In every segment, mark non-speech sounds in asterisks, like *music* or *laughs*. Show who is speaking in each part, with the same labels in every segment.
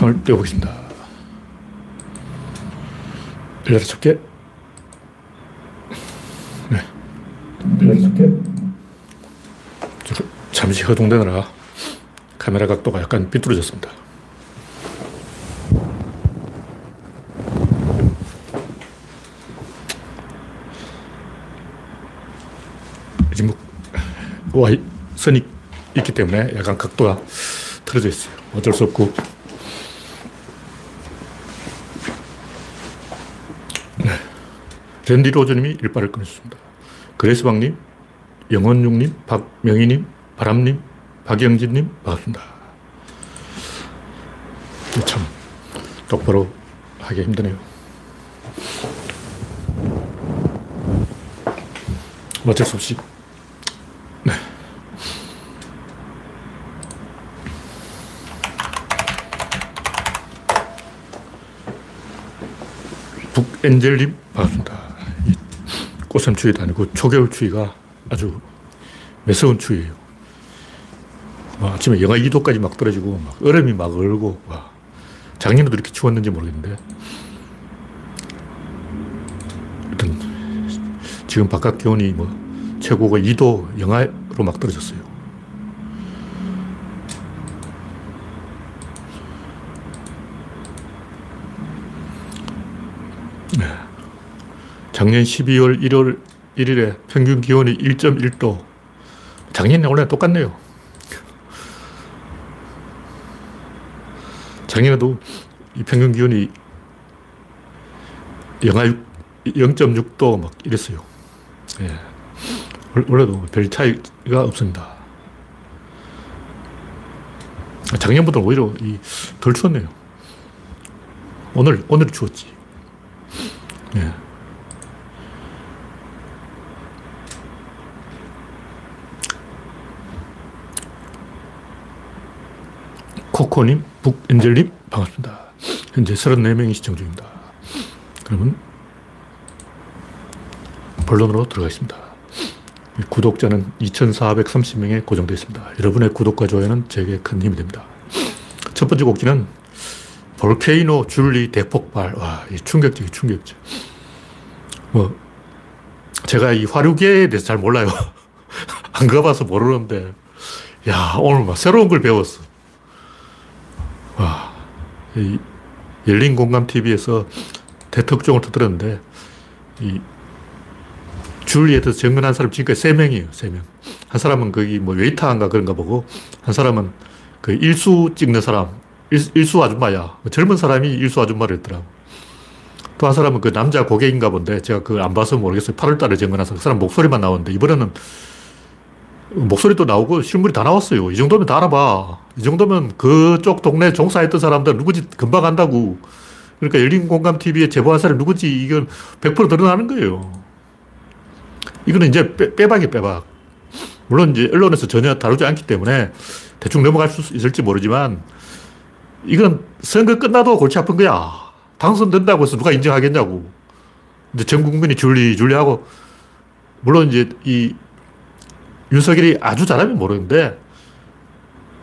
Speaker 1: 창을 떼어보겠습니다. 열려 좁게. 네. 열려 좁게. 잠시 허둥대느라 카메라 각도가 약간 삐뚤어졌습니다. 와 선이 있기 때문에 약간 각도가 틀어져 있어요. 어쩔 수 없고. 랜디 로저님이 일발을 끊으셨습니다. 그레스방님, 영원육님, 박명희님, 바람님, 박영진님, 반갑습니다. 참, 똑바로 하기 힘드네요. 어쩔 수 없이. 네. 북엔젤님, 반갑습니다. 꽃샘 추위도 아니고 초겨울 추위가 아주 매서운 추위예요. 와, 아침에 영하 2도까지 막 떨어지고 막 얼음이 막 얼고 와. 작년에도 이렇게 추웠는지 모르겠는데 지금 바깥 기온이 뭐 최고가 2도 영하로 막 떨어졌어요. 작년 12월 1월 1일에 평균 기온이 1.1도. 작년이랑 올해 똑같네요. 작년에도 이 평균 기온이 영하 0.6도 막 이랬어요. 예. 원래도 별 차이가 없습니다. 작년보다 오히려 덜 추웠네요. 오늘, 오늘 추웠지. 예. 코코님, 북엔젤님, 반갑습니다. 현재 34명이 시청 중입니다. 그러면 본론으로 들어가겠습니다. 구독자는 2,430명에 고정되어 있습니다. 여러분의 구독과 좋아요는 제게 큰 힘이 됩니다. 첫 번째 곡기는 볼케이노 줄리 대폭발. 와, 이 충격적이 충격적. 뭐, 제가 이 화류계에 대해서 잘 몰라요. *laughs* 안 가봐서 모르는데, 야, 오늘 막 새로운 걸 배웠어. 와, 이 열린 공감 TV에서 대특종을 터뜨렸는데, 이 줄리에 대해서 증언한 사람 지금까지 세 명이에요, 세 명. 한 사람은 거기 뭐 웨이터인가 그런가 보고, 한 사람은 그 일수 찍는 사람, 일, 수 아줌마야. 젊은 사람이 일수 아줌마를 했더라고. 또 한 사람은 그 남자 고객인가 본데, 제가 그걸 안 봐서 모르겠어요. 8월달에 증언해서 그 사람 목소리만 나오는데, 이번에는 목소리도 나오고 실물이 다 나왔어요. 이 정도면 다 알아봐. 이 정도면 그쪽 동네 종사했던 사람들 누구지 금방 안다고. 그러니까 열린 공감 TV에 제보한 사람이 누구지 이건 100% 드러나는 거예요. 이거는 이제 빼, 빼박이 빼박. 물론 이제 언론에서 전혀 다루지 않기 때문에 대충 넘어갈 수 있을지 모르지만 이건 선거 끝나도 골치 아픈 거야. 당선된다고 해서 누가 인정하겠냐고. 이제 전 국민이 줄리, 줄리하고 물론 이제 이 윤석열이 아주 잘하면 모르는데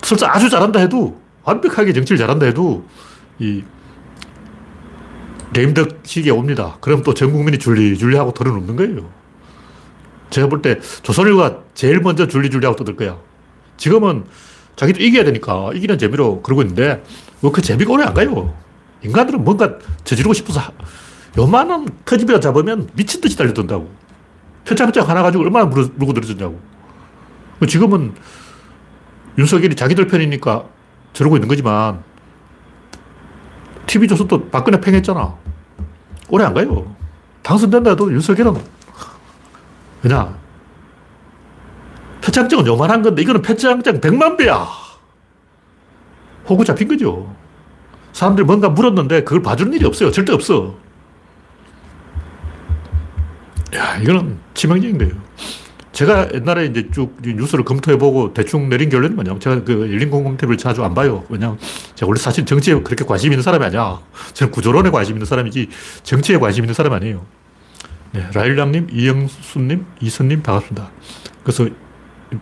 Speaker 1: 설사 아주 잘한다 해도 완벽하게 정치를 잘한다 해도 이 레임덕 시기에 옵니다. 그럼 또 전 국민이 줄리 줄리하고 털어놓는 거예요. 제가 볼 때 조선일보가 제일 먼저 줄리 줄리하고 떠들 거야. 지금은 자기도 이겨야 되니까 이기는 재미로 그러고 있는데 그 재미가 오래 안 가요. 인간들은 뭔가 저지르고 싶어서 요만한 터집이라 잡으면 미친 듯이 달려든다고. 표창장 하나 가지고 얼마나 물고 들어졌냐고. 지금은 윤석열이 자기들 편이니까 저러고 있는 거지만 TV조선도 박근혜 팽했잖아. 오래 안 가요. 당선된다 해도 윤석열은 그냥 표창장은 요만한 건데 이거는 표창장 100만 배야. 호구 잡힌 거죠. 사람들이 뭔가 물었는데 그걸 봐주는 일이 없어요. 절대 없어. 야, 이거는 치명적인 거예요. 제가 옛날에 이제 쭉 뉴스를 검토해보고 대충 내린 결론이 뭐냐면 제가 그 열린 공공TV를 자주 안 봐요. 왜냐면 제가 원래 사실 정치에 그렇게 관심 있는 사람이 아니야. 저는 구조론에 관심 있는 사람이지 정치에 관심 있는 사람 아니에요. 네, 라일락님, 이영수님, 이선님 반갑습니다. 그래서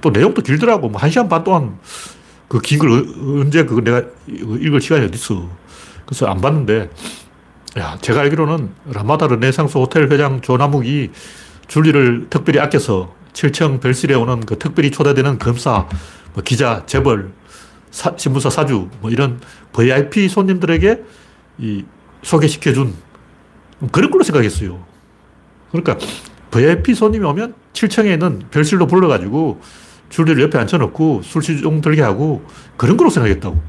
Speaker 1: 또 내용도 길더라고. 뭐 한 시간 반 동안 그 긴 걸 언제 그거 내가 읽을 시간이 어딨어. 그래서 안 봤는데, 야, 제가 알기로는 라마다 르네상스 호텔 회장 조나묵이 줄리를 특별히 아껴서 7층 별실에 오는 그 특별히 초대되는 검사, 뭐 기자, 재벌, 사, 신문사 사주, 뭐 이런 VIP 손님들에게 이 소개시켜준 그런 걸로 생각했어요. 그러니까 VIP 손님이 오면 7층에 있는 별실로 불러가지고 줄리를 옆에 앉혀놓고 술시종 들게 하고 그런 걸로 생각했다고.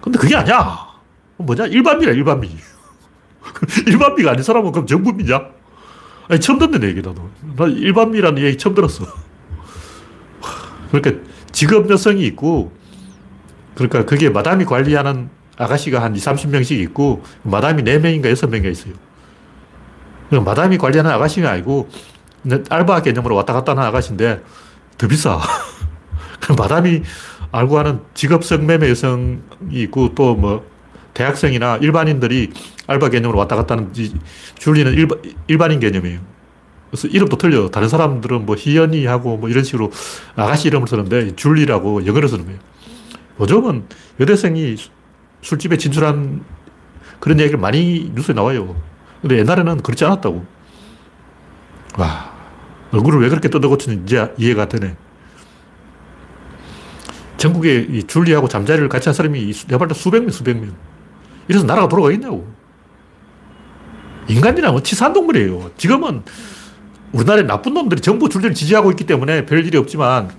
Speaker 1: 근데 그게 아니야. 뭐냐? 일반미야, 일반미. *laughs* 일반미가 아닌 사람은 그럼 정부미냐? 아니, 처음 듣는 얘기, 나도. 나 일반미라는 얘기 처음 들었어. *laughs* 그러니까 직업 여성이 있고, 그러니까 그게 마담이 관리하는 아가씨가 한 2, 30명씩 있고, 마담이 4명인가 6명인가 있어요. 마담이 관리하는 아가씨가 아니고, 알바 개념으로 왔다 갔다 하는 아가씨인데, 더 비싸. *laughs* 마담이 알고 하는 직업성 매매 여성이 있고, 또 뭐, 대학생이나 일반인들이 알바 개념으로 왔다 갔다 하는 줄리는 일바, 일반인 개념이에요. 그래서 이름도 틀려. 다른 사람들은 뭐 희연이하고 뭐 이런 식으로 아가씨 이름을 쓰는데 줄리라고 영어로 쓰는 거예요. 요즘은 여대생이 술집에 진출한 그런 얘기를 많이 뉴스에 나와요. 근데 옛날에는 그렇지 않았다고. 와, 얼굴을 왜 그렇게 뜯어고치는지 이해가 되네. 전국에 이 줄리하고 잠자리를 같이 한 사람이 내가 볼때 수백 명, 수백 명. 이래서 나라가 돌아가겠냐고. 인간이란 뭐 치사한 동물이에요. 지금은 우리나라에 나쁜 놈들이 정부 줄리를 지지하고 있기 때문에 별 일이 없지만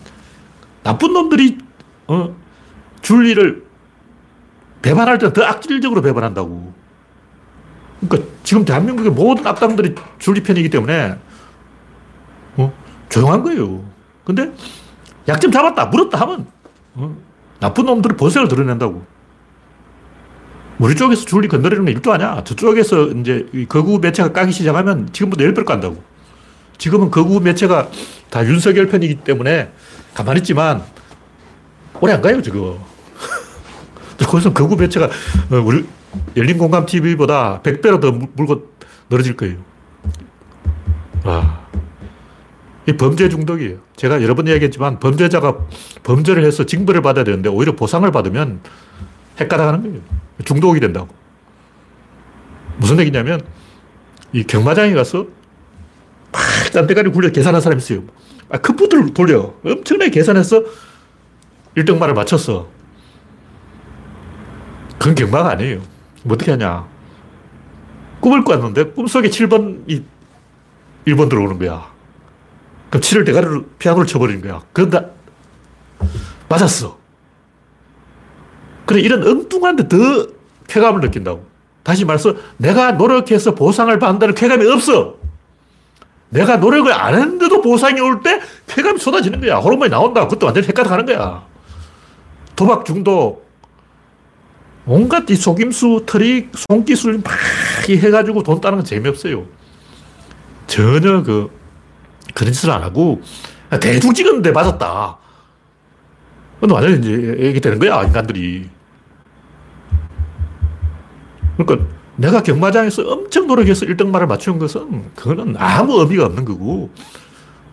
Speaker 1: 나쁜 놈들이 어, 줄리를 배반할 때는 더 악질적으로 배반한다고. 그러니까 지금 대한민국의 모든 악당들이 줄리 편이기 때문에 어, 조용한 거예요. 근데 약점 잡았다, 물었다 하면 어, 나쁜 놈들의 본색을 드러낸다고. 우리 쪽에서 줄리 건드리는 게 일도 아니야. 저쪽에서 이제 거구 매체가 까기 시작하면 지금부터 열별 간다고. 지금은 거구 매체가 다 윤석열 편이기 때문에 가만히 있지만 오래 안 가요, 지금. *laughs* 거기서 거구 매체가 어, 우리 열린 공감 TV보다 100배로 더 물고 늘어질 거예요. 와. 이 범죄 중독이에요. 제가 여러 번 이야기했지만 범죄자가 범죄를 해서 징벌을 받아야 되는데 오히려 보상을 받으면 헷갈아가는 거예요. 중독이 된다고. 무슨 얘기냐면, 이 경마장에 가서 막 딴데가리 굴려 계산한 사람이 있어요. 아, 컴퓨터를 돌려. 엄청나게 계산해서 1등만을 맞췄어. 그건 경마가 아니에요. 어떻게 하냐. 꿈을 꿨는데 꿈속에 7번이 1번 들어오는 거야. 그럼 7을 대가리로 피아노를 쳐버리는 거야. 그런데 맞았어. 그래, 이런 엉뚱한데 더 쾌감을 느낀다고. 다시 말해서 내가 노력해서 보상을 받는다는 쾌감이 없어. 내가 노력을 안 했는데도 보상이 올 때 쾌감이 쏟아지는 거야. 호르몬이 나온다. 그것도 완전히 헷갈려가는 거야. 도박 중독. 온갖 이 속임수, 트릭, 손기술 막 해가지고 돈 따는 건 재미없어요. 전혀 그, 그런 짓을 안 하고, 대충 찍었는데 맞았다. 그건 완전히 이제 얘기 되는 거야, 인간들이. 그러니까 내가 경마장에서 엄청 노력해서 1등만을 맞춘 것은 그거는 아무 의미가 없는 거고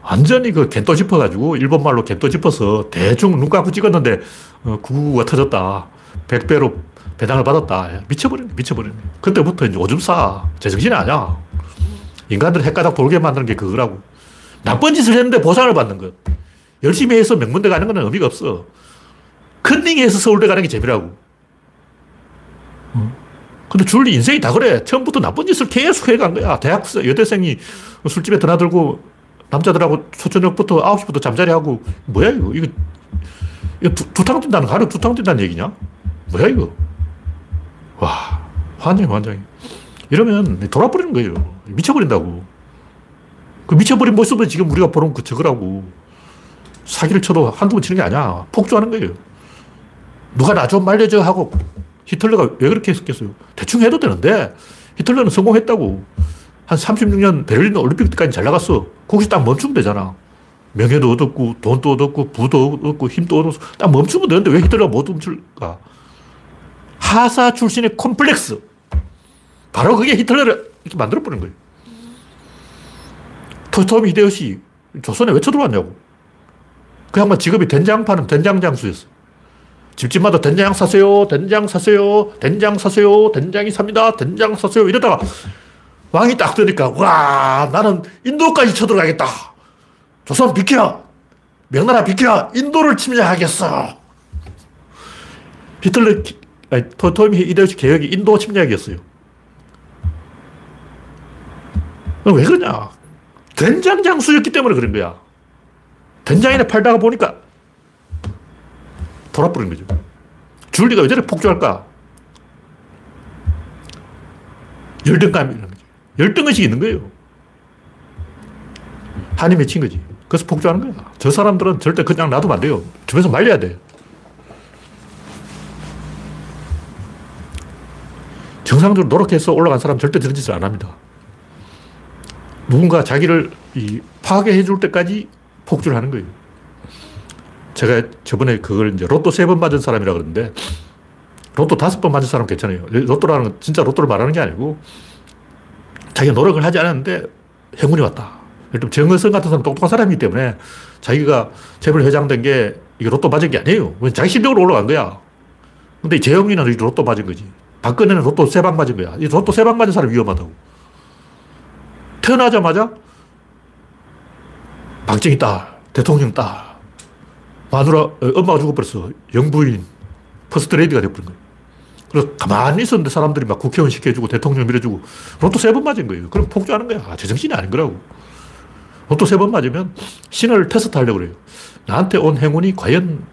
Speaker 1: 완전히 그 겐또 짚어가지고 일본말로 겐또 짚어서 대충 눈 감고 찍었는데 어, 999가 터졌다. 100배로 배당을 받았다. 미쳐버리네, 미쳐버리네. 그때부터 이제 오줌 싸. 제정신이 아니야. 인간들 헷가닥 돌게 만드는 게 그거라고. 나쁜 짓을 했는데 보상을 받는 것. 열심히 해서 명문대 가는 건 의미가 없어. 컨닝해서 서울대 가는 게 재미라고. 근데 줄리 인생이 다 그래. 처음부터 나쁜 짓을 계속 해간 거야. 대학생, 여대생이 술집에 드나들고 남자들하고 초저녁부터 9시부터 잠자리하고 뭐야 이거. 이거, 두, 두탕 뛴다는 가루 두탕 뛴다는 얘기냐? 뭐야 이거. 와, 환장이 환장이. 이러면 돌아버리는 거예요. 미쳐버린다고. 그 미쳐버린 모습은 지금 우리가 보는 그 저거라고. 사기를 쳐도 한두 번 치는 게 아니야. 폭주하는 거예요. 누가 나 좀 말려줘 하고 히틀러가 왜 그렇게 했겠어요? 대충 해도 되는데 히틀러는 성공했다고. 한 36년 베를린 올림픽 때까지 잘 나갔어. 거기서 딱 멈추면 되잖아. 명예도 얻었고, 돈도 얻었고, 부도 얻었고, 힘도 얻었어. 딱 멈추면 되는데 왜 히틀러가 못 멈출까? 하사 출신의 콤플렉스. 바로 그게 히틀러를 이렇게 만들어버린 거예요. 토토미 히데요시, 조선에 왜 쳐들어왔냐고. 그 양반 직업이 된장파는 된장장수였어. 집집마다 된장 사세요, 된장 사세요, 된장 사세요, 된장이 삽니다, 된장 사세요. 이러다가 왕이 딱 뜨니까, 와, 나는 인도까지 쳐들어가겠다. 조선 비켜! 명나라 비켜! 인도를 침략하겠어! 히틀러, 아니, 토요미 히데요시 개혁이 인도 침략이었어요. 왜 그러냐? 된장 장수였기 때문에 그런 거야. 된장이나 팔다가 보니까 돌아버린 거죠. 줄리가 왜 저렇게 폭주할까? 열등감이 있는 거죠. 열등의식이 있는 거예요. 한이 맺힌 거지. 그래서 폭주하는 거야. 저 사람들은 절대 그냥 놔두면 안 돼요. 주변에서 말려야 돼. 정상적으로 노력해서 올라간 사람 절대 저런 짓을 안 합니다. 누군가 자기를 파괴해 줄 때까지 폭주를 하는 거예요. 제가 저번에 그걸 이제 로또 세 번 맞은 사람이라 그러는데 로또 다섯 번 맞은 사람 괜찮아요. 로또라는 건 진짜 로또를 말하는 게 아니고 자기가 노력을 하지 않았는데 행운이 왔다. 예를 정의성 같은 사람 똑똑한 사람이기 때문에 자기가 재벌 회장 된 게 이게 로또 맞은 게 아니에요. 자기 실력으로 올라간 거야. 근데 재영이는 로또 맞은 거지. 박근혜는 로또 세 방 맞은 거야. 이 로또 세 방 맞은 사람 위험하다고. 태어나자마자 박정희 딸, 대통령 딸, 마누라, 어, 엄마가 죽어버렸어. 영부인, 퍼스트레이디가 돼버린 거예요. 그래서 가만히 있었는데 사람들이 막 국회의원 시켜주고 대통령 밀어주고 로또 세 번 맞은 거예요. 그럼 폭주하는 거야. 아, 제정신이 아닌 거라고. 로또 세 번 맞으면 신을 테스트 하려고 그래요. 나한테 온 행운이 과연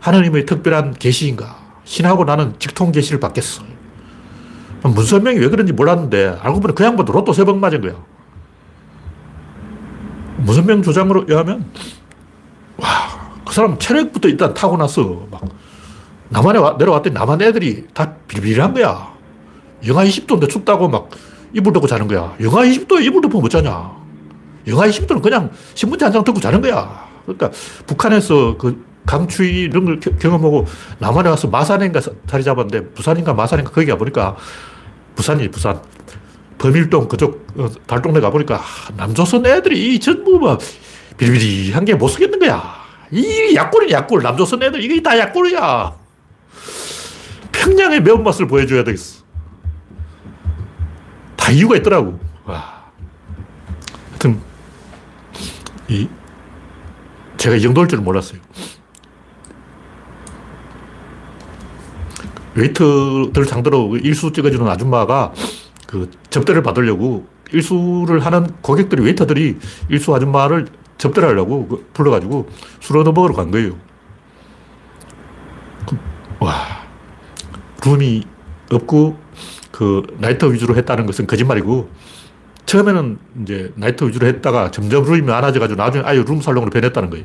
Speaker 1: 하나님의 특별한 계시인가? 신하고 나는 직통 계시를 받겠어. 문선명이 왜 그런지 몰랐는데 알고 보니 그 양반도 로또 세 번 맞은 거야. 문선명 주장으로 하면 와, 그 사람 체력부터 일단 타고났어. 막 남한에 와, 내려왔더니 남한 애들이 다 비빌한 거야. 영하 20도인데 춥다고 막 이불 덮고 자는 거야. 영하 20도에 이불 덮으면 못 자냐. 영하 20도는 그냥 신문지 한 장 덮고 자는 거야. 그러니까 북한에서 그 강추위 이런 걸 경험하고 남한에 와서 마산인가 자리 잡았는데 부산인가 마산인가 거기 가보니까 부산이 부산. 범일동 그쪽 어, 달동네 가보니까 남조선 애들이 전부 막 비리비리한 게 못 쓰겠는 거야. 이 약골이 약골. 남조선 애들 이게 다 약골이야. 평양의 매운맛을 보여줘야 되겠어. 다 이유가 있더라고. 와. 하여튼, 이, 제가 이 정도일 줄 몰랐어요. 웨이트들 상대로 일수 찍어주는 아줌마가 그 접대를 받으려고 일수를 하는 고객들이, 웨이터들이 일수 아줌마를 접대를 하려고 그 불러가지고 술 얻어 먹으러 간 거예요. 그, 와, 룸이 없고 그 나이트 위주로 했다는 것은 거짓말이고 처음에는 이제 나이트 위주로 했다가 점점 룸이 많아져가지고 나중에 아예 룸 살롱으로 변했다는 거예요.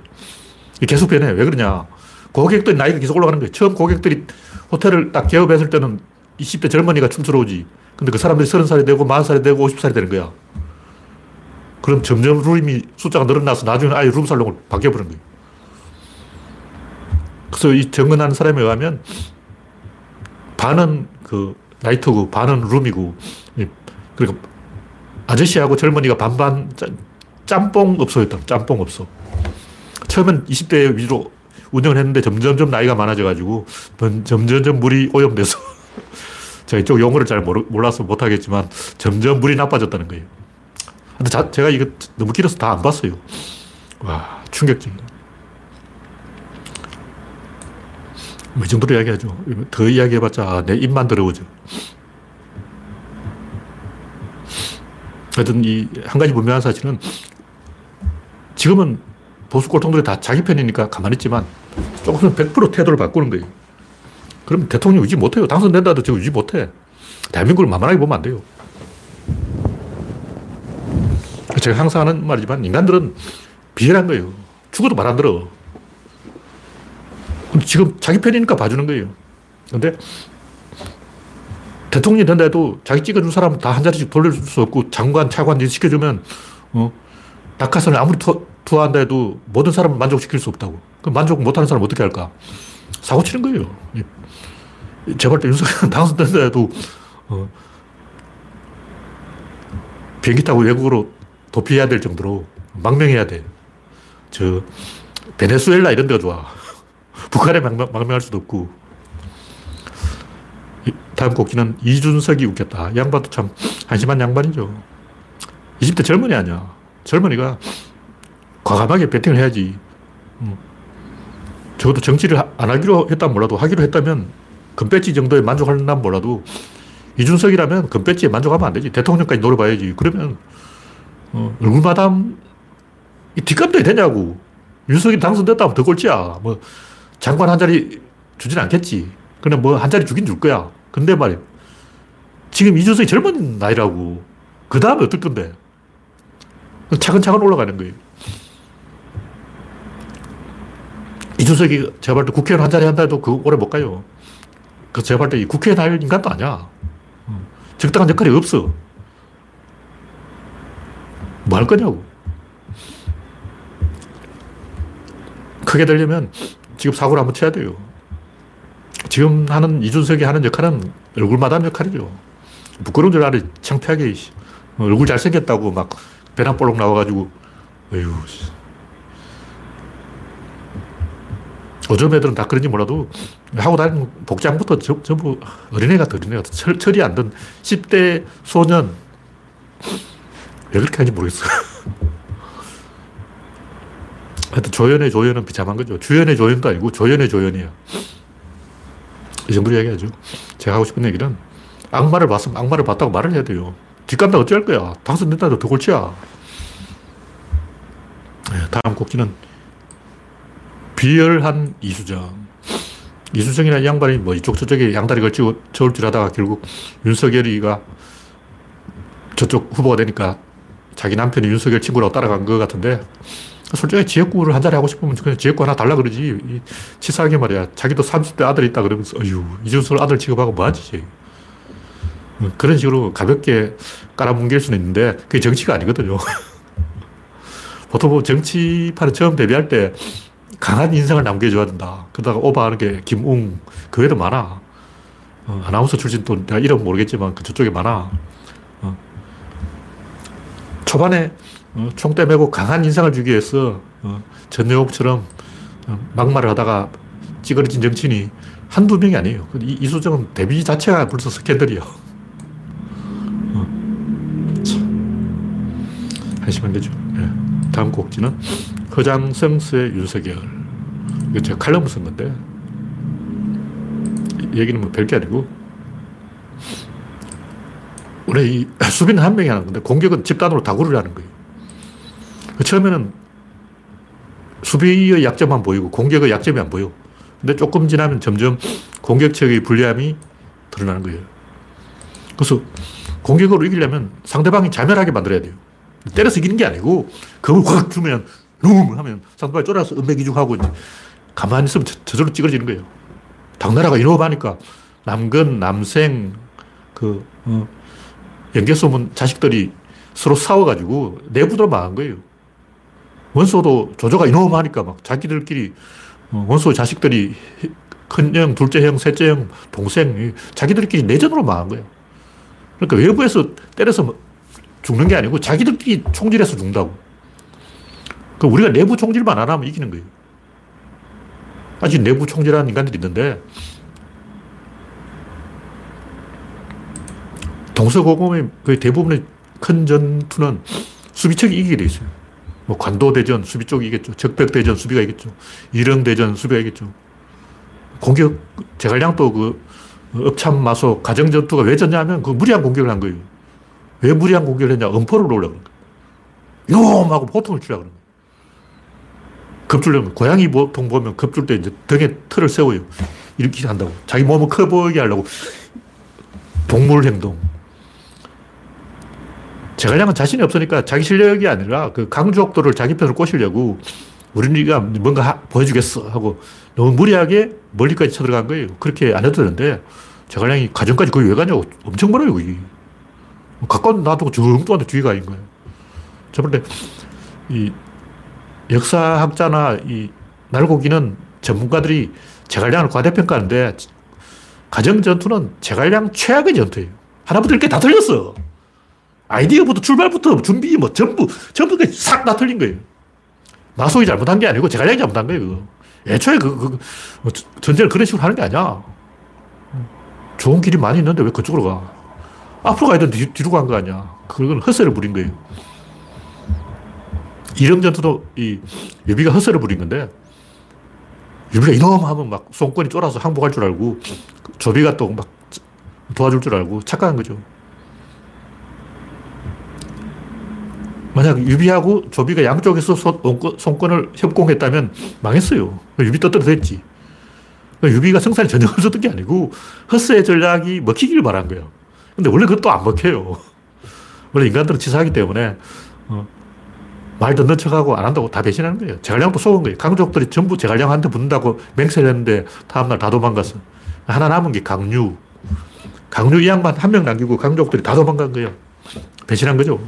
Speaker 1: 계속 변해. 왜 그러냐. 고객들 나이가 계속 올라가는 거예요. 처음 고객들이 호텔을 딱 개업했을 때는 20대 젊은이가 춤추러 오지. 근데 그 사람들이 30살이 되고 40살이 되고 50살이 되는 거야. 그럼 점점 룸이 숫자가 늘어나서 나중에 아예 룸 살롱을 바뀌어버린 거예요. 그래서 이 정은하는 사람에 의하면 반은 그 나이트고 반은 룸이고 그리고 아저씨하고 젊은이가 반반 짬뽕 업소였다. 짬뽕 업소. 처음엔 20대 위주로 운영을 했는데 점점점 나이가 많아져가지고 점점점 물이 오염돼서 *laughs* 제가 이쪽 용어를 잘 몰라서 못하겠지만 점점 물이 나빠졌다는 거예요. 근데 자, 제가 이거 너무 길어서 다 안 봤어요. 와, 충격적이네. 뭐이 정도로 이야기하죠. 더 이야기해봤자 내 입만 더러워져. 하여튼 이 한 가지 분명한 사실은 지금은 보수 꼴통들이 다 자기 편이니까 가만히 있지만 조금 100% 태도를 바꾸는 거예요. 그럼 대통령 유지 못해요. 당선된다 도 지금 유지 못해. 대한민국을 만만하게 보면 안 돼요. 제가 항상 하는 말이지만 인간들은 비열한 거예요. 죽어도 말 안 들어. 지금 자기 편이니까 봐주는 거예요. 근데 대통령이 된다 해도 자기 찍어준 사람 다 한 자리씩 돌려줄 수 없고 장관, 차관 시켜주면 어, 낙하산을 아무리 투, 투하한다 해도 모든 사람을 만족시킬 수 없다고. 그럼 만족 못하는 사람 어떻게 할까? 사고 치는 거예요. 제발 윤석열 *laughs* 당선된다 해도 어, 비행기 타고 외국으로 도피해야 될 정도로 망명해야 돼. 저 베네수엘라 이런 데가 좋아. *laughs* 북한에 망명할 수도 없고. 다음 곡지는 이준석이 웃겼다. 양반도 참 한심한 양반이죠. 20대 젊은이 아니야. 젊은이가 과감하게 배팅을 해야지. 음. 적어도 정치를 안 하기로 했다 몰라도 하기로 했다면 금배지 정도에 만족하려나 몰라도 이준석이라면 금배지에 만족하면 안 되지. 대통령까지 노려봐야지. 그러면 어, 얼굴 마담 이 뒷감당이 되냐고. 윤석이 당선됐다면 더 꼴찌야. 뭐 장관 한 자리 주진 않겠지. 그냥 뭐 한 자리 주긴 줄 거야. 근데 말이야. 지금 이준석이 젊은 나이라고. 그 다음에 어떨 건데? 차근차근 올라가는 거예요. 이준석이 제가 볼 때 국회의원 한 자리 한다 해도 그 오래 못 가요. 그 제가 볼 때 국회의원 할 인간도 아니야. 적당한 역할이 없어. 뭐 할 거냐고. 크게 되려면 지금 사고를 한번 쳐야 돼요. 지금 하는 이준석이 하는 역할은 얼굴 마담 역할이죠. 부끄러운 줄 알아. 창피하게. 얼굴 잘생겼다고 막 배낭 볼록 나와가지고, 어휴. 요즘 애들은 다 그런지 몰라도 하고 다니는 복장부터 전부 어린애 같아, 어린애 같아. 철, 철이 안 든 10대 소년. 왜 그렇게 하는지 모르겠어. *laughs* 하여튼 조연의 조연은 비참한 거죠. 주연의 조연도 아니고 조연의 조연이에요. 이 정도로 이야기하죠. 제가 하고 싶은 얘기는 악마를 봤으면 악마를 봤다고 말을 해야 돼요. 뒷감당 어찌할 거야. 당선됐다도 더 골치야. 네, 다음 곡지는 비열한 이수정. 이수정이라는 양반이 뭐 이쪽 저쪽에 양다리 걸치고 저울질 하다가 결국 윤석열이가 저쪽 후보가 되니까 자기 남편이 윤석열 친구라고 따라간 것 같은데 솔직히 지역구를 한 자리 하고 싶으면 그냥 지역구 하나 달라 그러지. 치사하게 말이야. 자기도 30대 아들 있다 그러면서, 어휴, 이준석 아들 취급하고 뭐하지? 음, 그런 식으로 가볍게 깔아뭉갤 수는 있는데, 그게 정치가 아니거든요. *laughs* 보통 뭐 정치판에 처음 데뷔할 때 강한 인상을 남겨줘야 된다. 그러다가 오버하는 게 김웅, 그 외에도 많아. 어, 아나운서 출신 또 내가 이름 모르겠지만 그 저쪽에 많아. 어. 초반에 어, 총대 메고 강한 인상을 주기 위해서 어, 전영욱처럼 어, 막말을 하다가 찌그러진 정치인이 한두 명이 아니에요. 이, 이수정은 데뷔 자체가 벌써 스캔들이야. 한심한 거죠. 네. 다음 곡지는 허장성 스의 윤석열. 이거 제가 칼럼을 쓴 건데, 얘기는 뭐 별게 아니고, 원래 이 수비는 한 명이 하는 건데, 공격은 집단으로 다구를 하는 거예요. 그 처음에는 수비의 약점만 보이고 공격의 약점이 안 보여. 근데 조금 지나면 점점 공격책의 불리함이 드러나는 거예요. 그래서 공격으로 이기려면 상대방이 자멸하게 만들어야 돼요. 때려서 이기는 게 아니고 그걸 확 주면 룸 하면 상대방이 쫄아서 은맥이죽하고 이제 가만히 있으면 저 절로 찌그러지는 거예요. 당나라가 이놈하니까 남근, 남생, 그, 어, 연계소문 자식들이 서로 싸워가지고 내부도 망한 거예요. 원소도 조조가 이놈하니까 막 자기들끼리 어, 원소 자식들이 큰 형, 둘째 형, 셋째 형, 동생, 자기들끼리 내전으로 망한 거예요. 그러니까 외부에서 때려서 죽는 게 아니고 자기들끼리 총질해서 죽는다고. 그 우리가 내부 총질만 안 하면 이기는 거예요. 아직 내부 총질하는 인간들이 있는데 동서고금의 거의 대부분의 큰 전투는 수비척이 이기게 돼 있어요. 뭐 관도대전 수비 쪽이 이겠죠. 적벽대전 수비가 이겠죠. 일릉대전 수비가 이겠죠. 공격, 제갈량도 그 업참 마소 가정전투가 왜 졌냐면 그 무리한 공격을 한 거예요. 왜 무리한 공격을 했냐? 음포를 올려고 거예요. 이놈하고 포통을 치려고 그러는 거예요. 급줄려면, 고양이 보통 보면 급줄 때 이제 등에 틀을 세워요. 이렇게 한다고. 자기 몸을 커 보이게 하려고. 동물 행동. 제갈량은 자신이 없으니까 자기 실력이 아니라 그 강족도를 자기 편으로 꼬시려고 우리가 뭔가 하, 보여주겠어 하고 너무 무리하게 멀리까지 쳐들어간 거예요. 그렇게 안 해도 되는데 제갈량이 가정까지 거기 왜 가냐고 엄청 멀어요, 거기. 가까운 놔두고 저 엉뚱한데 주의가 아닌 거예요. 저번에 이 역사학자나 이 날고기는 전문가들이 제갈량을 과대평가하는데 가정 전투는 제갈량 최악의 전투예요. 하나부터 이렇게 다 틀렸어. 아이디어부터 출발부터 준비 뭐 전부 전부 싹 다 틀린 거예요. 마소이 잘못한 게 아니고 제갈량이 잘못한 거예요. 그거. 애초에 그, 그, 그 전쟁을 그런 식으로 하는 게 아니야. 좋은 길이 많이 있는데 왜 그쪽으로 가? 앞으로 가야 되는데 뒤 로 간 거 아니야. 그건 헛세를 부린 거예요. 이령전투도 이 유비가 허세를 부린 건데 유비가 이놈 하면 막 손권이 쫄아서 항복할 줄 알고 조비가 또 막 도와줄 줄 알고 착각한 거죠. 만약 유비하고 조비가 양쪽에서 손권 을 협공했다면 망했어요. 유비 떠들어댔지. 유비가 승산이 전혀 없었던 게 아니고 허세 전략이 먹히기를 바란 거예요. 근데 원래 그것도 안 먹혀요. *laughs* 원래 인간들은 치사하기 때문에 어, 말 듣는 척하고 안 한다고 다 배신하는 거예요. 제갈량도 속은 거예요. 강족들이 전부 제갈량한테 붙는다고 맹세를 했는데 다음날 다 도망갔어. 하나 남은 게 강유. 강유 이 양반 한 명 남기고 강족들이 다 도망간 거예요. 배신한 거죠.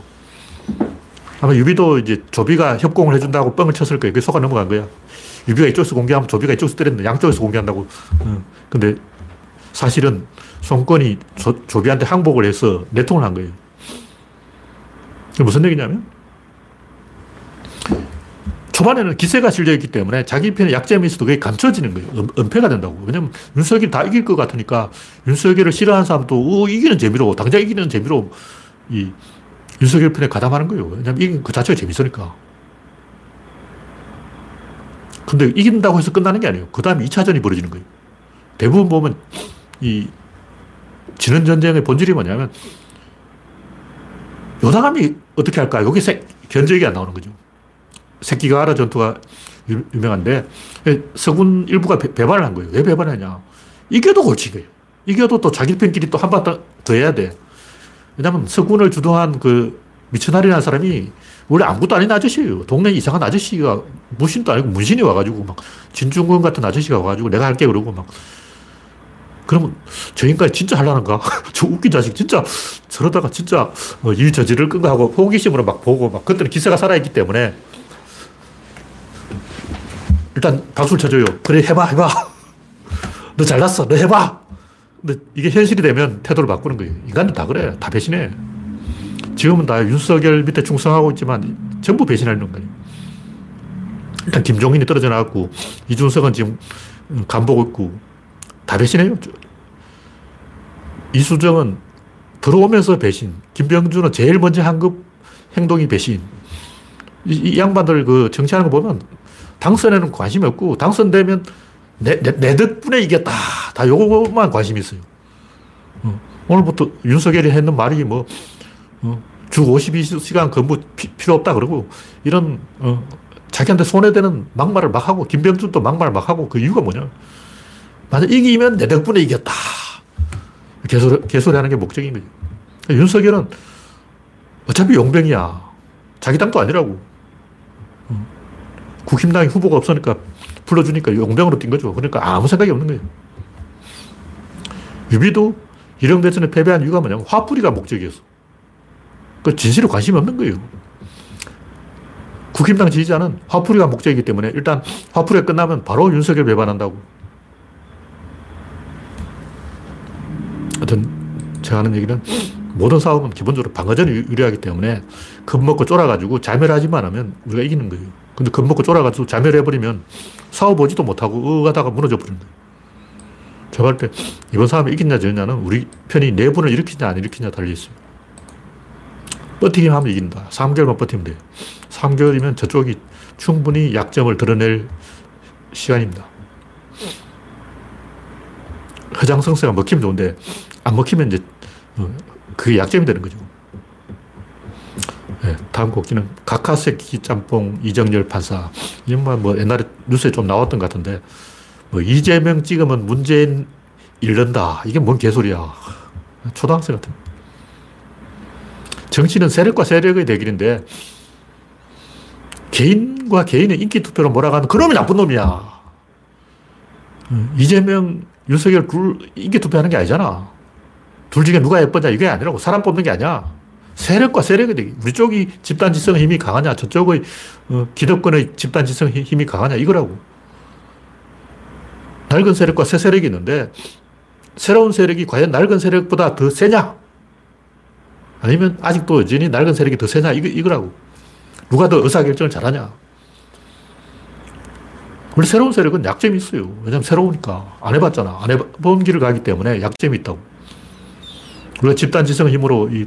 Speaker 1: 아마 유비도 이제 조비가 협공을 해준다고 뻥을 쳤을 거예요. 그게 속아 넘어간 거야. 유비가 이쪽에서 공격하면 조비가 이쪽에서 때렸는데 양쪽에서 공격한다고. 어. 근데 사실은 송권이 조, 조비한테 항복을 해서 내통을 한 거예요. 무슨 얘기냐면 초반에는 기세가 실려있기 때문에 자기 편에 약점이 있어도 그게 감춰지는 거예요. 은, 패가 된다고. 왜냐면 윤석열이 다 이길 것 같으니까 윤석열을 싫어하는 사람도 어, 이기는 재미로, 당장 이기는 재미로 이 윤석열 편에 가담하는 거예요. 왜냐면 이긴 그 자체가 재밌으니까. 근데 이긴다고 해서 끝나는 게 아니에요. 그 다음에 2차전이 벌어지는 거예요. 대부분 보면 이 지는 전쟁의 본질이 뭐냐면 요당함이 어떻게 할까? 여기 세, 견적이 안 나오는 거죠. 새끼가 알아 전투가 유, 명한데 서군 일부가 배, 배반을 한 거예요. 왜 배반하냐? 이겨도 골치 거예요. 이겨도 또 자기 편끼리 또 한 번 더 해야 돼. 왜냐면 서군을 주도한 그 미천할이라는 사람이 원래 아무것도 아닌 아저씨예요. 동네 이상한 아저씨가 무신도 아니고 문신이 와가지고 막 진중권 같은 아저씨가 와가지고 내가 할게 그러고 막 그러면 저 인간이 진짜 할라는가? *laughs* 저 웃긴 자식 진짜 저러다가 진짜 어, 일 저지를 끈가 하고 호기심으로 막 보고 막 그때는 기세가 살아있기 때문에 일단 박수를 쳐줘요. 그래 해봐 해봐. *laughs* 너 잘났어. 너 해봐. 근데 이게 현실이 되면 태도를 바꾸는 거예요. 인간들 다 그래. 다 배신해. 지금은 다 윤석열 밑에 충성하고 있지만 전부 배신하는 거예요. 일단 김종인이 떨어져 나왔고, 이준석은 지금 간보고 있고, 다 배신해요. 이수정은 들어오면서 배신. 김병준은 제일 먼저 한 급 행동이 배신. 이, 이 양반들 그 정치하는 거 보면 당선에는 관심이 없고, 당선되면 내, 내, 내 덕분에 이겼다. 다 요거만 관심이 있어요. 어. 오늘부터 윤석열이 했는 말이 뭐, 어, 주 52시간 근무 피, 필요 없다 그러고, 이런, 어, 자기한테 손해되는 막말을 막 하고, 김병준도 막말 막 하고, 그 이유가 뭐냐. 만약 이기면 내 덕분에 이겼다. 개소리, 개소리 하는 게 목적인 거죠. 윤석열은 어차피 용병이야. 자기 당도 아니라고. 어. 국힘당이 후보가 없으니까 불러주니까 용병으로 뛴 거죠. 그러니까 아무 생각이 없는 거예요. 유비도 이령대전에 패배한 이유가 뭐냐면 화풀이가 목적이었어. 그 진실에 관심이 없는 거예요. 국힘당 지지자는 화풀이가 목적이기 때문에 일단 화풀이가 끝나면 바로 윤석열 배반한다고. 하여튼 제가 하는 얘기는 모든 싸움은 기본적으로 방어전이 유리하기 때문에 겁먹고 쫄아가지고 자멸하지만 하면 우리가 이기는 거예요. 근데 겁먹고 쫄아가지고 자멸해버리면 싸워보지도 못하고 으가다가 무너져 버린다. 제가 때 이번 싸움에 이겼냐 졌냐는 우리 편이 내분을 일으키냐 안 일으키냐 달려있습니다. 버티기만 하면 이긴다. 3개월만 버티면 돼요. 3개월이면 저쪽이 충분히 약점을 드러낼 시간입니다. 허장성세가 먹히면 좋은데 안 먹히면 이제 어, 그게 약점이 되는 거죠. 네, 다음 곡기는 가카세키 짬뽕 이정열 판사. 이건 뭐 옛날에 뉴스에 좀 나왔던 것 같은데, 뭐 이재명 찍으면 문재인 잃는다. 이게 뭔 개소리야. 초등학생 같은. 정치는 세력과 세력의 대결인데, 개인과 개인의 인기 투표로 몰아가는 그놈이 나쁜 놈이야. 이재명, 윤석열 둘 인기 투표하는 게 아니잖아. 둘 중에 누가 예쁘냐 이게 아니라고. 사람 뽑는 게 아니야. 세력과 세력이. 우리 쪽이 집단 지성의 힘이 강하냐, 저쪽의 어, 기득권의 집단 지성의 힘이 강하냐, 이거라고. 낡은 세력과 새 세력이 있는데, 새로운 세력이 과연 낡은 세력보다 더 세냐? 아니면 아직도 여전히 낡은 세력이 더 세냐? 이거, 이거라고. 누가 더 의사결정을 잘하냐? 원래 새로운 세력은 약점이 있어요. 왜냐면 새로우니까. 안 해봤잖아. 안 해본 길을 가기 때문에 약점이 있다고. 우리가 집단 지성 힘으로 이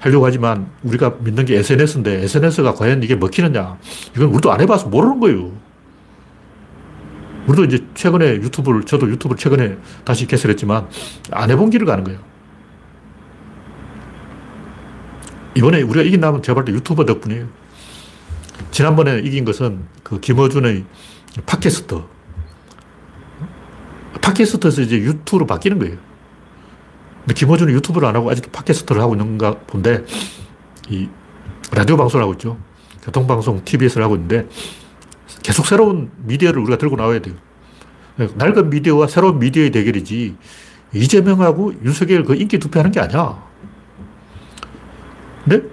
Speaker 1: 하려고 하지만 우리가 믿는 게 SNS인데 SNS가 과연 이게 먹히느냐. 이건 우리도 안 해봐서 모르는 거예요. 우리도 이제 최근에 유튜브를, 저도 유튜브를 최근에 다시 개설했지만 안 해본 길을 가는 거예요. 이번에 우리가 이긴다면 제가 볼때 유튜버 덕분이에요. 지난번에 이긴 것은 그 김어준의 팟캐스트. 팟캐스트에서 이제 유튜브로 바뀌는 거예요. 김어준이 유튜브를 안 하고 아직도 팟캐스트를 하고 있는가 본데, 이 라디오 방송을 하고 있죠. 교통방송 TBS를 하고 있는데, 계속 새로운 미디어를 우리가 들고 나와야 돼요. 낡은 미디어와 새로운 미디어의 대결이지, 이재명하고 윤석열 그 인기 투표하는 게 아니야. 근데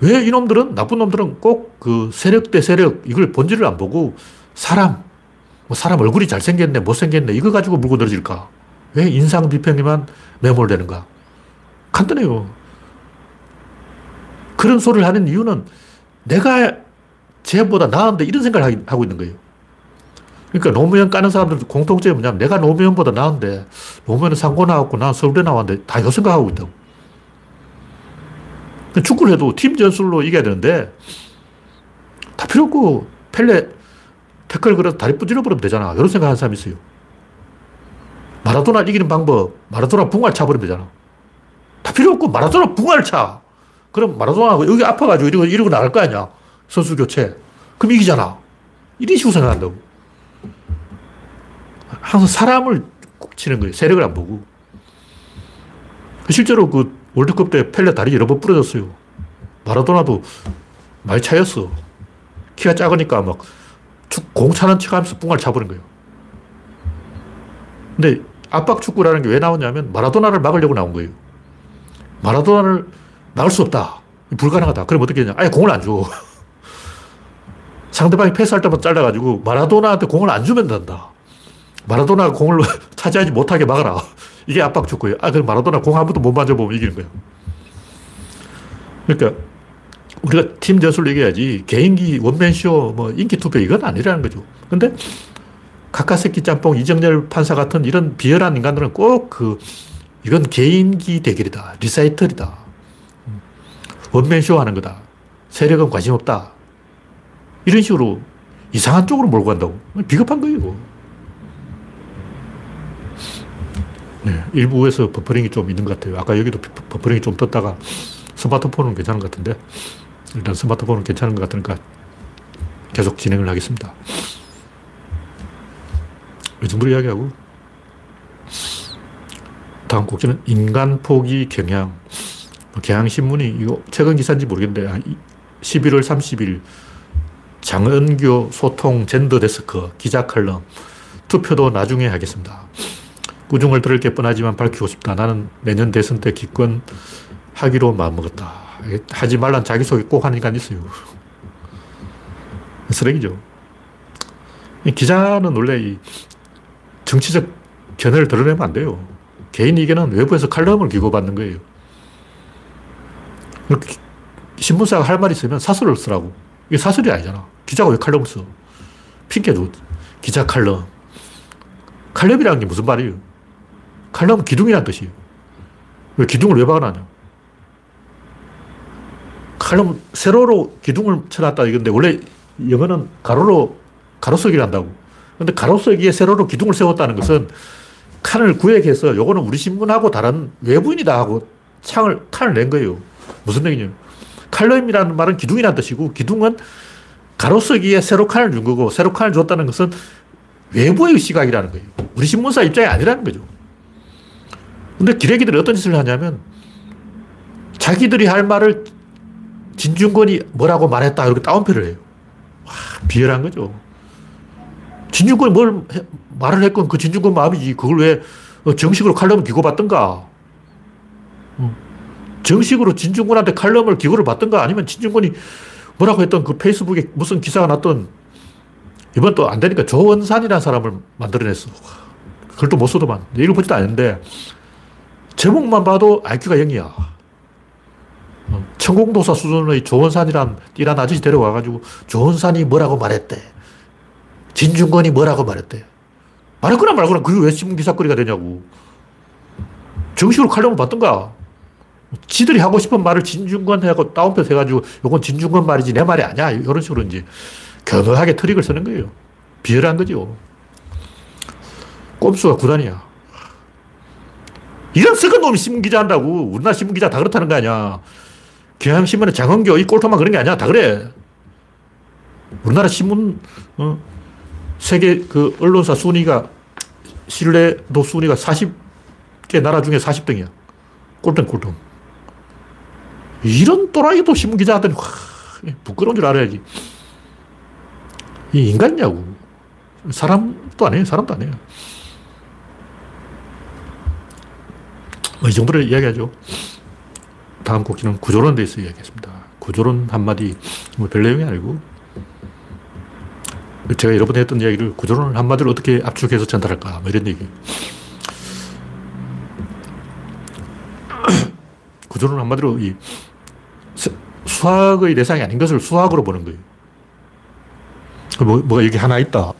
Speaker 1: 왜 이놈들은, 나쁜 놈들은 꼭 그 세력 대 세력, 이걸 본질을 안 보고 사람, 뭐 사람 얼굴이 잘생겼네, 못생겼네, 이거 가지고 물고 늘어질까? 왜 인상 비평에만 매몰되는가? 간단해요. 그런 소리를 하는 이유는 내가 쟤보다 나은데 이런 생각을 하고 있는 거예요. 그러니까 노무현 까는 사람들 공통점이 뭐냐면 내가 노무현보다 나은데 노무현은 상고 나왔고 난 서울대 나왔는데 다 이거 생각하고 있다고. 축구를 해도 팀 전술로 이겨야 되는데 다 필요 없고 펠레 태클 걸어서 다리 부질러 버리면 되잖아. 이런 생각 하는 사람이 있어요. 마라도나 이기는 방법, 마라도나 붕알 차버리면 되잖아. 다 필요 없고 마라도나 붕알 차. 그럼 마라도나 여기 아파가지고 이러고, 이러고 나갈 거 아니야. 선수 교체. 그럼 이기잖아. 이런 식으로 생각한다고. 항상 사람을 치는 거예요. 세력을 안 보고. 실제로 그 월드컵 때 펠레 다리 여러 번 부러졌어요. 마라도나도 많이 차였어. 키가 작으니까 막 공 차는 척 하면서 뿡알 차버린 거예요. 근데 압박 축구라는 게 왜 나오냐면 마라도나를 막으려고 나온 거예요. 마라도나를 막을 수 없다. 불가능하다. 그럼 어떻게 되냐. 아예 공을 안 줘. *laughs* 상대방이 패스할 때만 잘라가지고 마라도나한테 공을 안 주면 된다. 마라도나가 공을 *laughs* 차지하지 못하게 막아라. *laughs* 이게 압박 축구예요. 아, 그럼 마라도나 공 한 번도 못 만져보면 이기는 거예요. 그러니까 우리가 팀 전술로 이겨야지 개인기 원맨쇼 뭐 인기 투표 이건 아니라는 거죠. 근데 카카세키 짬뽕 이정열 판사 같은 이런 비열한 인간들은 꼭 그 이건 개인기 대결이다. 리사이틀이다. 원맨쇼 하는 거다. 세력은 관심 없다. 이런 식으로 이상한 쪽으로 몰고 간다고. 비겁한 이거. 네, 일부에서 버퍼링이 좀 있는 것 같아요. 아까 여기도 버퍼링이 좀 떴다가 스마트폰은 괜찮은 것 같은데 일단 스마트폰은 괜찮은 것 같으니까 계속 진행을 하겠습니다. 이 정도로 이야기하고 다음 꼭지는 인간 포기 경향. 경향신문이 이거 최근 기사인지 모르겠는데 11월 30일 장은교 소통 젠더 데스크 기자 칼럼 투표도 나중에 하겠습니다. 꾸중을 들을 게 뻔하지만 밝히고 싶다. 나는 내년 대선 때 기권 하기로 마음먹었다. 하지 말란 자기소개 꼭 하는 인간 있어요. 쓰레기죠. 기자는 원래 정치적 견해를 드러내면 안 돼요. 개인 의견은 외부에서 칼럼을 기고받는 거예요. 신문사가 할 말이 있으면 사설을 쓰라고. 이게 사설이 아니잖아. 기자가 왜 칼럼을 써? 핑계도 기자 칼럼. 칼럼이라는 게 무슨 말이에요? 칼럼은 기둥이란 뜻이에요. 왜 기둥을 왜 박아놨냐? 칼럼 세로로 기둥을 쳐놨다 이건데 원래 영어는 가로로 가로쓰기를 한다고. 근데 가로쓰기에 세로로 기둥을 세웠다는 것은 칸을 구획해서 요거는 우리 신문하고 다른 외부인이다 하고 창을, 칸을 낸 거예요. 무슨 얘기냐. 칼럼이라는 말은 기둥이라는 뜻이고 기둥은 가로쓰기에 세로 칸을 준 거고 세로 칸을 줬다는 것은 외부의 시각이라는 거예요. 우리 신문사 입장이 아니라는 거죠. 근데 기레기들이 어떤 짓을 하냐면 자기들이 할 말을 진중권이 뭐라고 말했다 이렇게 따옴표를 해요. 와, 비열한 거죠. 진중권이 뭘 해, 말을 했건 그 진중권 마음이지. 그걸 왜 어, 정식으로 칼럼을 기고받던가. 음. 정식으로 진중권한테 칼럼을 기고를 받던가 아니면 진중권이 뭐라고 했던 그 페이스북에 무슨 기사가 났던 이번 또 안 되니까 조원산이라는 사람을 만들어냈어. 글도 못 써도만. 읽어보지도 않는데 제목만 봐도 IQ가 0이야. 어, 천공도사 수준의 조원산이란 띠란 아저씨 데려와가지고 조원산이 뭐라고 말했대. 진중권이 뭐라고 말했대. 말했거나 말거나 그게 왜 신문기사거리가 되냐고. 정식으로 칼럼을 받던가. 지들이 하고 싶은 말을 진중권 해갖고 다운표 해가지고 요건 진중권 말이지 내 말이 아니야. 이런 식으로 이제 겸허하게 트릭을 쓰는 거예요. 비열한 거죠. 꼼수가 구단이야. 이런 썩은 놈이 신문기자 한다고. 우리나라 신문기자 다 그렇다는 거 아니야. 경향신문의 장헌교, 이 꼴통만 그런 게 아니야. 다 그래. 우리나라 신문, 어, 세계 그 언론사 순위가, 신뢰도 순위가 40개 나라 중에 40등이야. 꼴등, 꼴등. 이런 또라이도 신문기자한테는, 와, 부끄러운 줄 알아야지. 이 인간이냐고. 사람도 아니에요. 사람도 아니에요. 뭐 이 정도로 이야기하죠. 다음 곡지는 구조론에 대해서 이야기했습니다. 구조론 한마디, 뭐 별 내용이 아니고, 제가 여러 번 했던 이야기를 구조론 한마디로 어떻게 압축해서 전달할까, 뭐 이런 얘기. *clears throat* 구조론 한마디로 이 수학의 대상이 아닌 것을 수학으로 보는 거예요. 뭐, 뭐가 여기 하나 있다.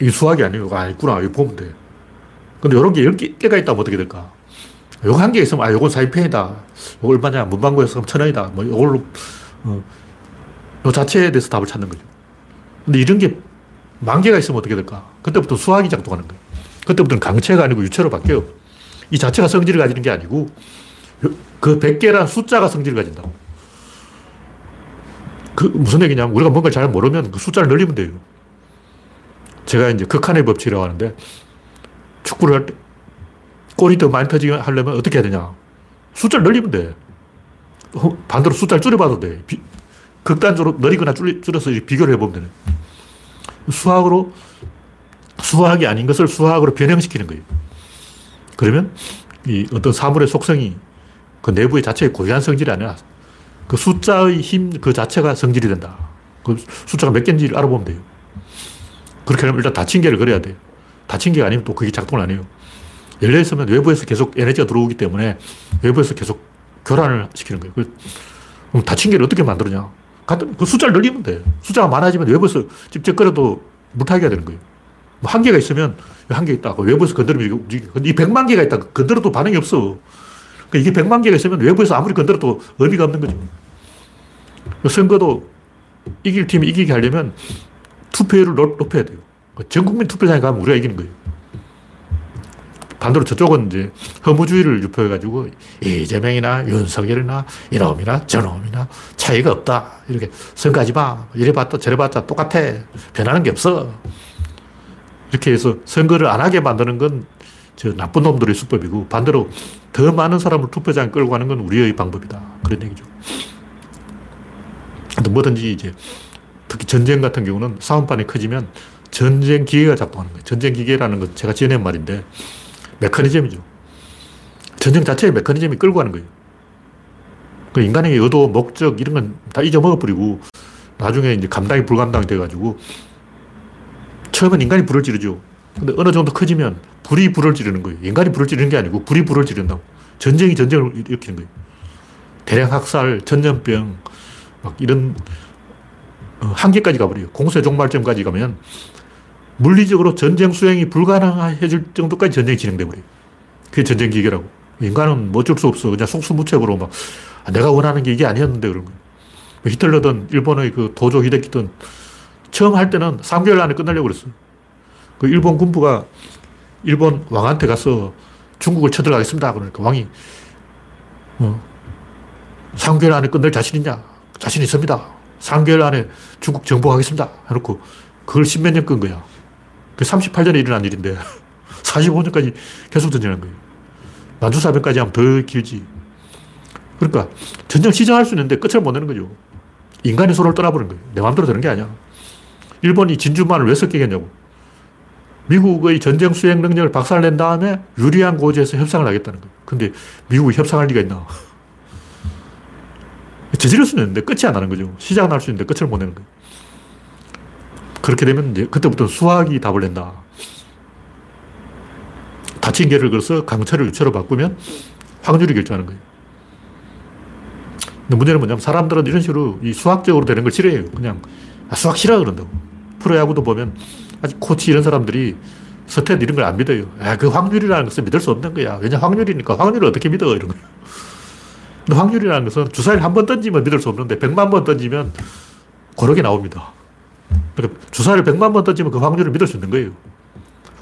Speaker 1: 이게 수학이 아니고, 아, 있구나. 이거 보면 돼. 근데 이런 게 10개가 있다면 어떻게 될까? 요거 한 개 있으면, 아, 요건 사이펜이다. 요거 얼마냐. 문방구에서 천 원이다. 뭐, 요걸로, 어, 요 자체에 대해서 답을 찾는 거죠. 근데 이런 게 만 개가 있으면 어떻게 될까? 그때부터 수학이 작동하는 거예요. 그때부터는 강체가 아니고 유체로 바뀌어요. 이 자체가 성질을 가지는 게 아니고, 그 100개란 숫자가 성질을 가진다고. 그 무슨 얘기냐면 우리가 뭔가를 잘 모르면 그 숫자를 늘리면 돼요. 제가 이제 극한의 법칙이라고 하는데 축구를 할 때 골이 더 많이 터지게 하려면 어떻게 해야 되냐. 숫자를 늘리면 돼. 반대로 숫자를 줄여봐도 돼. 비, 극단적으로 늘리거나 줄여서 비교를 해보면 되네. 수학으로 수학이 아닌 것을 수학으로 변형시키는 거예요. 그러면 이 어떤 사물의 속성이 그 내부의 자체의 고유한 성질이 아니라 그 숫자의 힘 그 자체가 성질이 된다. 그 숫자가 몇 개인지를 알아보면 돼요. 그렇게 하면 일단 닫힌 개를 그려야 돼요. 닫힌 개가 아니면 또 그게 작동을 안 해요. 열려 있으면 외부에서 계속 에너지가 들어오기 때문에 외부에서 계속 교란을 시키는 거예요. 그럼 닫힌 개를 어떻게 만들느냐. 그 숫자를 늘리면 돼. 숫자가 많아지면 외부에서 끓여도 물타기가 되는 거예요. 뭐 한 개가 있으면 한 개 있다. 외부에서 건드리면 움직이. 이 백만 개가 있다. 건드려도 반응이 없어. 그러니까 이게 백만 개가 있으면 외부에서 아무리 건드려도 의미가 없는 거죠. 선거도 이길 팀이 이기게 하려면 투표율을 높여야 돼요. 전 국민 투표장에 가면 우리가 이기는 거예요. 반대로 저쪽은 이제 허무주의를 유포해가지고 이재명이나 윤석열이나 이놈이나 저놈이나 차이가 없다. 이렇게 선거하지 마. 이래봤자 저래봤자 똑같아. 변하는 게 없어. 이렇게 해서 선거를 안 하게 만드는 건 저 나쁜 놈들의 수법이고 반대로 더 많은 사람을 투표장에 끌고 가는 건 우리의 방법이다. 그런 얘기죠. 뭐든지 이제 특히 전쟁 같은 경우는 싸움판이 커지면 전쟁 기계가 작동하는 거예요. 전쟁 기계라는 건 제가 지어낸 말인데 메커니즘이죠. 전쟁 자체의 메커니즘이 끌고 가는 거예요. 그 인간의 의도, 목적 이런 건 다 잊어먹어버리고 나중에 이제 감당이 불감당이 돼가지고 처음엔 인간이 불을 지르죠. 근데 어느 정도 커지면 불이 불을 지르는 거예요. 인간이 불을 지르는 게 아니고 불이 불을 지른다고. 전쟁이 전쟁을 일으키는 거예요. 대량 학살, 전염병, 막 이런 어, 한계까지 가버려요. 공세 종말점까지 가면 물리적으로 전쟁 수행이 불가능해질 정도까지 전쟁이 진행돼 버려요. 그게 전쟁 기계라고. 인간은 뭐 어쩔 수 없어. 그냥 속수무책으로 막 아, 내가 원하는 게 이게 아니었는데 그런 거예요. 뭐 히틀러든 일본의 그 도조 히데키든 처음 할 때는 3개월 안에 끝내려고 그랬어요. 그 일본 군부가 일본 왕한테 가서 중국을 쳐들어가겠습니다. 그러니까 왕이 어, 3개월 안에 끝낼 자신 있냐? 자신 있습니다. 3개월 안에 중국 정복하겠습니다. 해놓고 그걸 십몇 년 끈 거야. 그 38년에 일어난 일인데 *laughs* 45년까지 계속 전쟁한 거예요. 만주사변까지 하면 더 길지. 그러니까 전쟁 시정할 수 있는데 끝을 못 내는 거죠. 인간의 손을 떠나버린 거예요. 내 마음대로 되는 게 아니야. 일본이 진주만을 왜 섞이겠냐고. 미국의 전쟁 수행 능력을 박살낸 다음에 유리한 고지에서 협상을 하겠다는 거예요. 근데 미국이 협상할 리가 있나. *laughs* 저지를 수는 있는데 끝이 안 나는 거죠. 시작은 할 수 있는데 끝을 못 내는 거예요. 그렇게 되면 이제 그때부터 수학이 답을 낸다. 닫힌 개를 걸어서 강철을 유체로 바꾸면 확률이 결정하는 거예요. 근데 문제는 뭐냐면 사람들은 이런 식으로 이 수학적으로 되는 걸 싫어해요. 그냥 아, 수학 싫어 그런다고. 프로야구도 보면 아직 코치 이런 사람들이 스탯 이런 걸 안 믿어요. 야, 그 확률이라는 것은 믿을 수 없는 거야. 왜냐 확률이니까 확률을 어떻게 믿어 이런 거예요. 근데 확률이라는 것은 주사위를 한 번 던지면 믿을 수 없는데 100만 번 던지면 고르게 나옵니다. 그러니까 주사위를 100만 번 던지면 그 확률을 믿을 수 있는 거예요.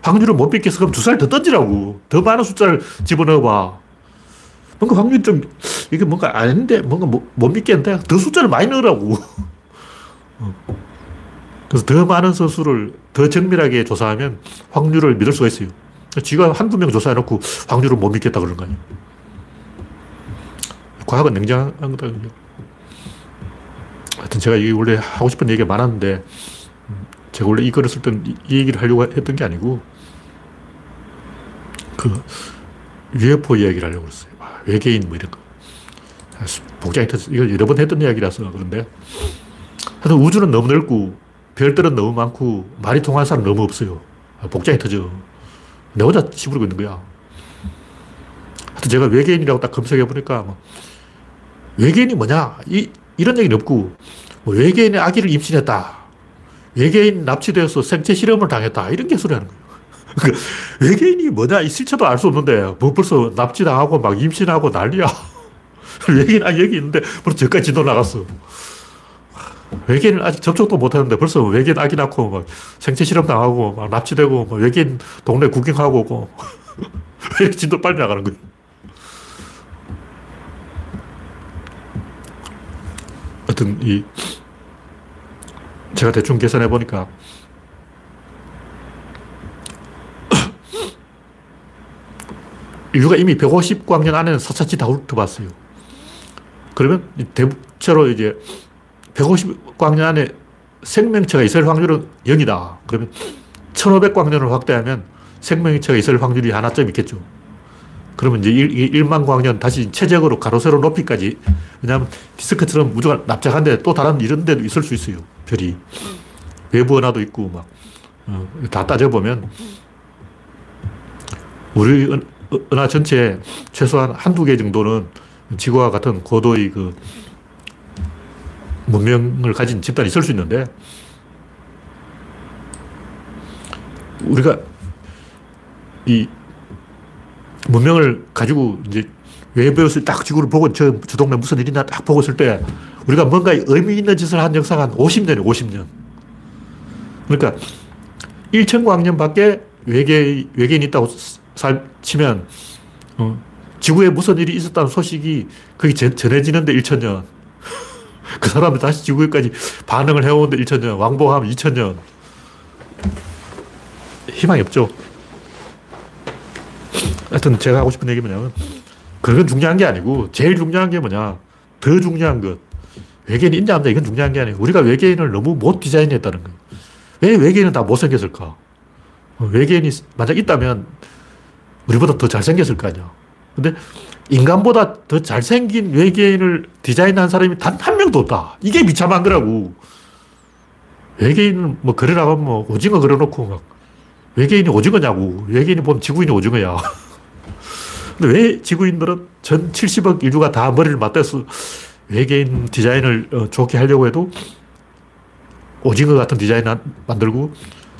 Speaker 1: 확률을 못 믿겠어. 그럼 주사위를 더 던지라고. 더 많은 숫자를 집어넣어봐. 뭔가 확률이 좀, 이게 뭔가 아닌데, 뭔가 못, 못 믿겠는데, 더 숫자를 많이 넣으라고. *laughs* 어. 그래서 더 많은 선수를 더 정밀하게 조사하면 확률을 믿을 수가 있어요. 지가 한두 명 조사해놓고 확률을 못 믿겠다 그러는 거 아니에요. 과학은 냉정한 거다. 하여튼 제가 이 원래 하고 싶은 얘기가 많았는데, 음, 제가 원래 이 글을 쓸 때는 이 얘기를 하려고 했던 게 아니고, 그, UFO 이야기를 하려고 했어요. 아, 외계인 뭐 이런 거. 아, 복장이 터져. 이걸 여러 번 했던 이야기라서 그런데, 하여튼 우주는 너무 넓고, 별들은 너무 많고, 말이 통하는 사람 너무 없어요. 아, 복장이 터져. 내 혼자 시부르고 있는 거야. 하여튼 제가 외계인이라고 딱 검색해 보니까, 뭐 외계인이 뭐냐? 이, 이런 얘기는 없고, 뭐 외계인의 아기를 임신했다. 외계인 납치되어서 생체 실험을 당했다. 이런 개소리 하는 거예요. *laughs* 그 외계인이 뭐냐? 이 실체도 알 수 없는데, 뭐 벌써 납치당하고 막 임신하고 난리야. *laughs* 외계인 아 여기 있는데 벌써 저까지 진도 나갔어. 외계인을 아직 접촉도 못 하는데 벌써 외계인 아기 낳고 막 생체 실험 당하고 막 납치되고 막 외계인 동네 구경하고 *laughs* 왜 이렇게 진도 빨리 나가는 거예요? 하여튼 이 제가 대충 계산해 보니까 인류가 이미 150광년 안에는 사차치 다 훑어봤어요. 그러면 대체로 이제 150광년 안에 생명체가 있을 확률은 0이다. 그러면 1500광년을 확대하면 생명체가 있을 확률이 하나쯤 있겠죠. 그러면 이제 1, 만 광년 다시 최적으로 가로세로 높이까지. 왜냐하면 디스크처럼 우주가 납작한데 또 다른 이런 데도 있을 수 있어요. 별이. 외부 은하도 있고 막. 어, 다 따져보면 우리 은하 전체에 최소한 한두 개 정도는 지구와 같은 고도의 그 문명을 가진 집단이 있을 수 있는데 우리가 이 문명을 가지고 이제 외부에서 딱 지구를 보고 저, 저 동네 무슨 일이나 딱 보고 있을 때 우리가 뭔가 의미 있는 짓을 한 역사가 한 50년이에요, 50년. 그러니까 1천광년 밖에 외계, 외계인이 있다고 살, 치면, 어, 지구에 무슨 일이 있었다는 소식이 거기 전해지는데 1천년. *laughs* 그 사람이 다시 지구에까지 반응을 해오는데 1천년. 왕복하면 2천년. 희망이 없죠. 하여튼 제가 하고 싶은 얘기 뭐냐면, 그건 중요한 게 아니고, 제일 중요한 게 뭐냐. 더 중요한 것. 외계인이 있냐 없냐 이건 중요한 게 아니고, 우리가 외계인을 너무 못 디자인했다는 거예요. 왜 외계인은 다 못생겼을까? 외계인이 만약 있다면, 우리보다 더 잘생겼을 거 아니야. 근데 인간보다 더 잘생긴 외계인을 디자인한 사람이 단 한 명도 없다. 이게 비참한 거라고. 외계인은 뭐 그러라고 하면 뭐 오징어 그려놓고 막 외계인이 오징어냐고. 외계인이 보면 지구인이 오징어야. *laughs* 근데 왜 지구인들은 전 70억 인류가 다 머리를 맞대서 외계인 디자인을 어, 좋게 하려고 해도 오징어 같은 디자인 만들고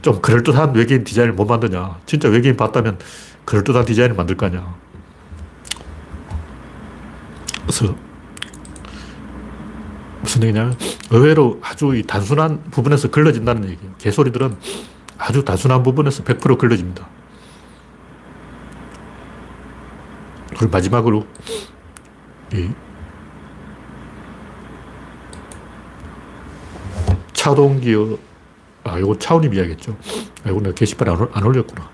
Speaker 1: 좀 그럴듯한 외계인 디자인을 못 만드냐. 진짜 외계인 봤다면 그럴듯한 디자인을 만들 거 아니야. 그래서 무슨 얘기냐면 의외로 아주 이 단순한 부분에서 걸러진다는 얘기예요. 개소리들은 아주 단순한 부분에서 100% 걸러집니다. 그리고 마지막으로 이 차동기어 아, 이거 차원님 이야기했죠. 아, 이거 내가 게시판에 안, 안 올렸구나.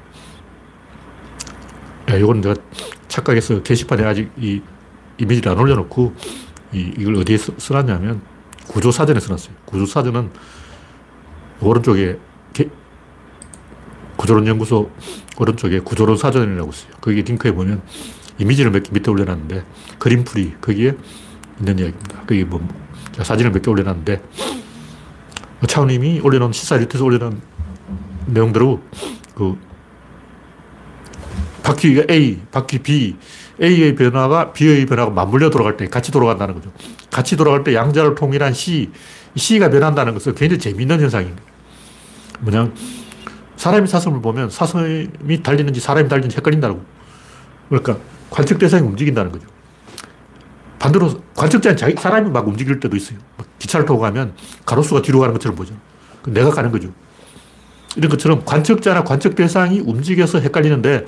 Speaker 1: 야, 이건 내가 착각해서 게시판에 아직 이 이미지를 안 올려놓고 이, 이걸 어디에 써, 놨냐면 구조사전에 써놨어요. 구조사전은 오른쪽에 게, 구조론 연구소 오른쪽에 구조론 사전이라고 있어요. 거기 링크에 보면 이미지를 몇 개 밑에 올려놨는데 그림풀이 거기에 있는 이야기입니다. 거기 뭐 사진을 몇 개 올려놨는데 차우님이 올려놓은 시사 리트에서 올려놓은 내용대로 그 바퀴가 A, 바퀴 B, A의 변화가 B의 변화가 맞물려 돌아갈 때 같이 돌아간다는 거죠. 같이 돌아갈 때 양자를 통일한 C, C가 변한다는 것은 굉장히 재미있는 현상입니다. 뭐냐 사람이 사슴을 보면 사슴이 달리는지 사람이 달리는지 헷갈린다고. 그러니까 관측 대상이 움직인다는 거죠. 반대로 관측자는 자기 사람이 막 움직일 때도 있어요. 기차를 타고 가면 가로수가 뒤로 가는 것처럼 보죠. 내가 가는 거죠. 이런 것처럼 관측자나 관측 대상이 움직여서 헷갈리는데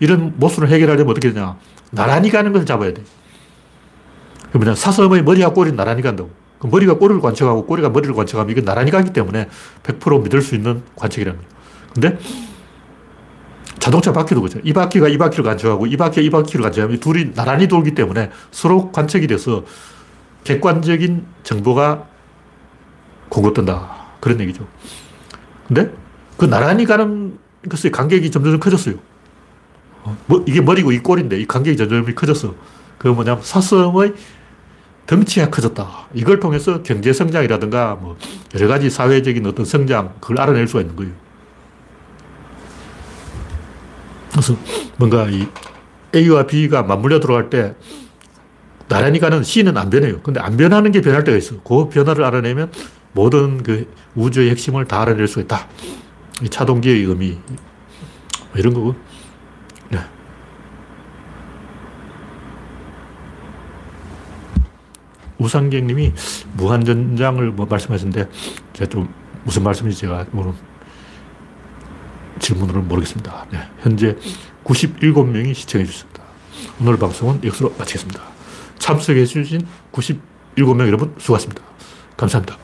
Speaker 1: 이런 모순을 해결하려면 어떻게 되냐. 나란히 가는 것을 잡아야 돼. 그러면 사슴의 머리와 꼬리는 나란히 간다고. 그 머리가 꼬리를 관측하고 꼬리가 머리를 관측하면 이건 나란히 가기 때문에 100% 믿을 수 있는 거죠. 근데 자동차 바퀴도 그죠. 이 바퀴가 이 바퀴를 관측하고 이 바퀴가 이 바퀴를 관측하면 둘이 나란히 돌기 때문에 서로 관측이 돼서 객관적인 정보가 공급된다. 그런 얘기죠. 근데 그 나란히 가는 것의 간격이 점점 커졌어요. 어, 뭐, 이게 머리고 이 꼬리인데 이 간격이 점점 커졌어. 그 뭐냐면 사슴의 덩치가 커졌다. 이걸 통해서 경제 성장이라든가 뭐 여러 가지 사회적인 어떤 성장, 그걸 알아낼 수가 있는 거예요. 그래서 뭔가 이 A와 B가 맞물려 들어갈 때 나란히 가는 C는 안 변해요. 근데 안 변하는 게 변할 때가 있어. 그 변화를 알아내면 모든 그 우주의 핵심을 다 알아낼 수 있다. 이 차동기의 의미. 뭐 이런 거고. 네. 우상경 님이 무한전장을 뭐 말씀하셨는데, 제가 좀 무슨 말씀인지 제가 오늘 질문으로는 모르겠습니다. 네. 현재 97명이 시청해 주셨습니다. 오늘 방송은 이것으로 마치겠습니다. 참석해 주신 97명 여러분 수고하셨습니다. 감사합니다.